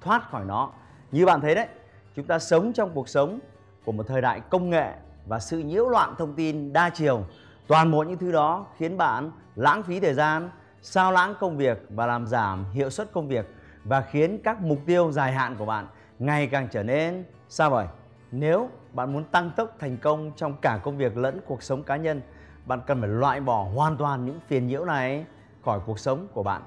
thoát khỏi nó. Như bạn thấy đấy, chúng ta sống trong cuộc sống của một thời đại công nghệ và sự nhiễu loạn thông tin đa chiều. Toàn bộ những thứ đó khiến bạn lãng phí thời gian, sao lãng công việc và làm giảm hiệu suất công việc và khiến các mục tiêu dài hạn của bạn ngày càng trở nên xa vời. Nếu bạn muốn tăng tốc thành công trong cả công việc lẫn cuộc sống cá nhân, bạn cần phải loại bỏ hoàn toàn những phiền nhiễu này khỏi cuộc sống của bạn.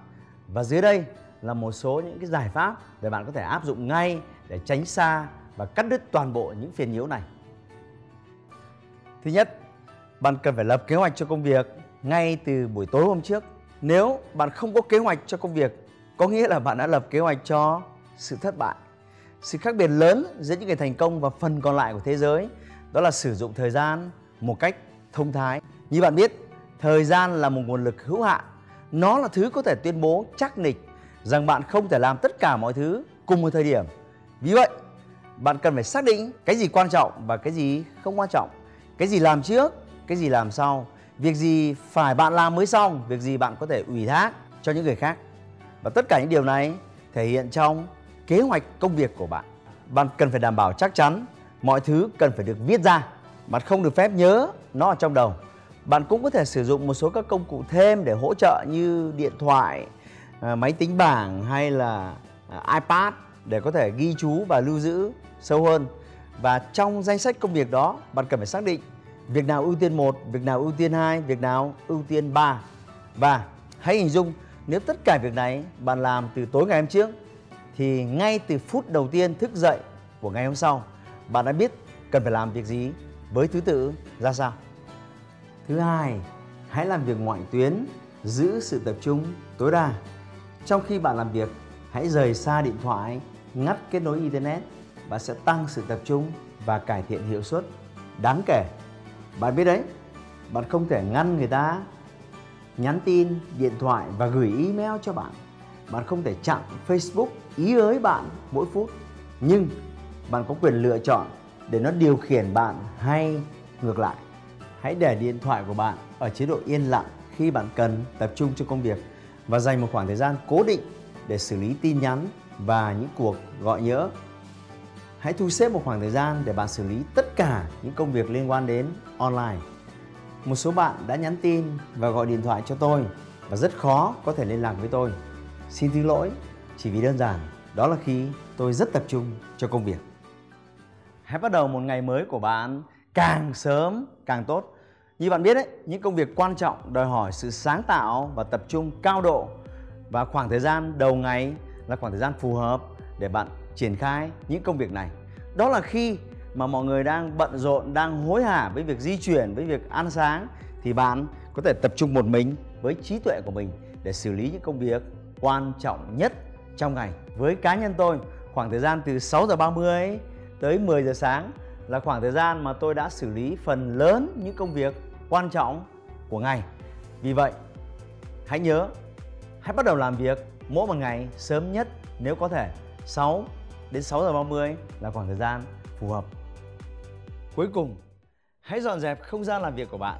Và dưới đây là một số những cái giải pháp để bạn có thể áp dụng ngay để tránh xa và cắt đứt toàn bộ những phiền nhiễu này. Thứ nhất, bạn cần phải lập kế hoạch cho công việc ngay từ buổi tối hôm trước. Nếu bạn không có kế hoạch cho công việc, có nghĩa là bạn đã lập kế hoạch cho sự thất bại. Sự khác biệt lớn giữa những người thành công và phần còn lại của thế giới đó là sử dụng thời gian một cách thông thái. Như bạn biết, thời gian là một nguồn lực hữu hạn. Nó là thứ có thể tuyên bố chắc nịch rằng bạn không thể làm tất cả mọi thứ cùng một thời điểm. Vì vậy, bạn cần phải xác định cái gì quan trọng và cái gì không quan trọng. Cái gì làm trước, cái gì làm sau. Việc gì phải bạn làm mới xong, việc gì bạn có thể ủy thác cho những người khác. Và tất cả những điều này thể hiện trong kế hoạch công việc của bạn. Bạn cần phải đảm bảo chắc chắn mọi thứ cần phải được viết ra. Bạn không được phép nhớ nó ở trong đầu. Bạn cũng có thể sử dụng một số các công cụ thêm để hỗ trợ như điện thoại, À, máy tính bảng hay là à, iPad để có thể ghi chú và lưu giữ sâu hơn. Và trong danh sách công việc đó, bạn cần phải xác định việc nào ưu tiên một, việc nào ưu tiên hai, việc nào ưu tiên ba. Và hãy hình dung nếu tất cả việc này bạn làm từ tối ngày hôm trước thì ngay từ phút đầu tiên thức dậy của ngày hôm sau, bạn đã biết cần phải làm việc gì với thứ tự ra sao. Thứ hai, hãy làm việc ngoại tuyến, giữ sự tập trung tối đa. Trong khi bạn làm việc, hãy rời xa điện thoại, ngắt kết nối internet và sẽ tăng sự tập trung và cải thiện hiệu suất đáng kể. Bạn biết đấy, bạn không thể ngăn người ta nhắn tin, điện thoại và gửi email cho bạn. Bạn không thể chặn Facebook ý ới bạn mỗi phút. Nhưng bạn có quyền lựa chọn để nó điều khiển bạn hay ngược lại. Hãy để điện thoại của bạn ở chế độ yên lặng khi bạn cần tập trung cho công việc và dành một khoảng thời gian cố định để xử lý tin nhắn và những cuộc gọi nhỡ. Hãy thu xếp một khoảng thời gian để bạn xử lý tất cả những công việc liên quan đến online. Một số bạn đã nhắn tin và gọi điện thoại cho tôi và rất khó có thể liên lạc với tôi. Xin thứ lỗi, chỉ vì đơn giản đó là khi tôi rất tập trung cho công việc. Hãy bắt đầu một ngày mới của bạn càng sớm càng tốt như bạn biết đấy, những công việc quan trọng đòi hỏi sự sáng tạo và tập trung cao độ và khoảng thời gian đầu ngày là khoảng thời gian phù hợp để bạn triển khai những công việc này. Đó là khi mà mọi người đang bận rộn, đang hối hả với việc di chuyển, với việc ăn sáng thì bạn có thể tập trung một mình với trí tuệ của mình để xử lý những công việc quan trọng nhất trong ngày. Với cá nhân tôi, khoảng thời gian từ 6 giờ 30 tới 10 giờ sáng là khoảng thời gian mà tôi đã xử lý phần lớn những công việc quan trọng của ngày. Vì vậy, hãy nhớ, hãy bắt đầu làm việc mỗi một ngày sớm nhất nếu có thể 6 đến 6 giờ 30 là khoảng thời gian phù hợp. Cuối cùng, hãy dọn dẹp không gian làm việc của bạn.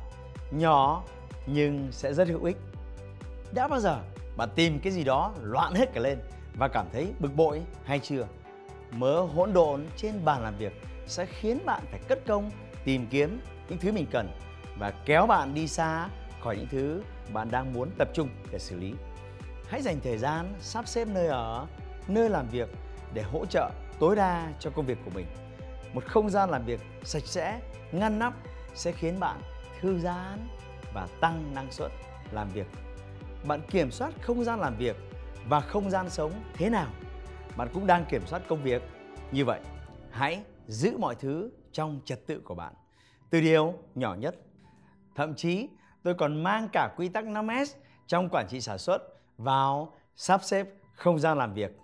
Nhỏ nhưng sẽ rất hữu ích. Đã bao giờ bạn tìm cái gì đó loạn hết cả lên và cảm thấy bực bội hay chưa? Mớ hỗn độn trên bàn làm việc sẽ khiến bạn phải cất công tìm kiếm những thứ mình cần và kéo bạn đi xa khỏi những thứ bạn đang muốn tập trung để xử lý. Hãy dành thời gian sắp xếp nơi ở, nơi làm việc để hỗ trợ tối đa cho công việc của mình. Một không gian làm việc sạch sẽ, ngăn nắp sẽ khiến bạn thư giãn và tăng năng suất làm việc. Bạn kiểm soát không gian làm việc và không gian sống thế nào? Bạn cũng đang kiểm soát công việc như vậy. Hãy giữ mọi thứ trong trật tự của bạn. Từ điều nhỏ nhất Thậm chí tôi còn mang cả quy tắc 5S trong quản trị sản xuất vào sắp xếp không gian làm việc.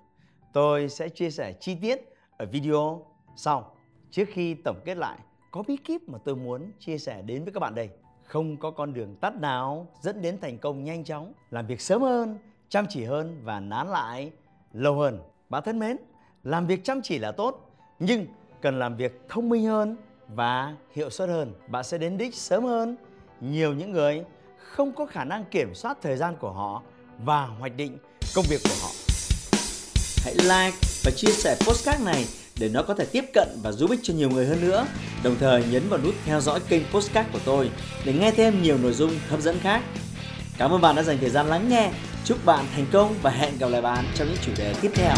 Tôi sẽ chia sẻ chi tiết ở video sau. Trước khi tổng kết lại, có bí kíp mà tôi muốn chia sẻ đến với các bạn đây. Không có con đường tắt nào dẫn đến thành công nhanh chóng, làm việc sớm hơn, chăm chỉ hơn và nán lại lâu hơn. Bạn thân mến, làm việc chăm chỉ là tốt, nhưng cần làm việc thông minh hơn và hiệu suất hơn. Bạn sẽ đến đích sớm hơn. Nhiều những người không có khả năng kiểm soát thời gian của họ và hoạch định công việc của họ. Hãy like và chia sẻ postcard này để nó có thể tiếp cận và giúp ích cho nhiều người hơn nữa. Đồng thời nhấn vào nút theo dõi kênh postcard của tôi để nghe thêm nhiều nội dung hấp dẫn khác. Cảm ơn bạn đã dành thời gian lắng nghe. Chúc bạn thành công và hẹn gặp lại bạn trong những chủ đề tiếp theo.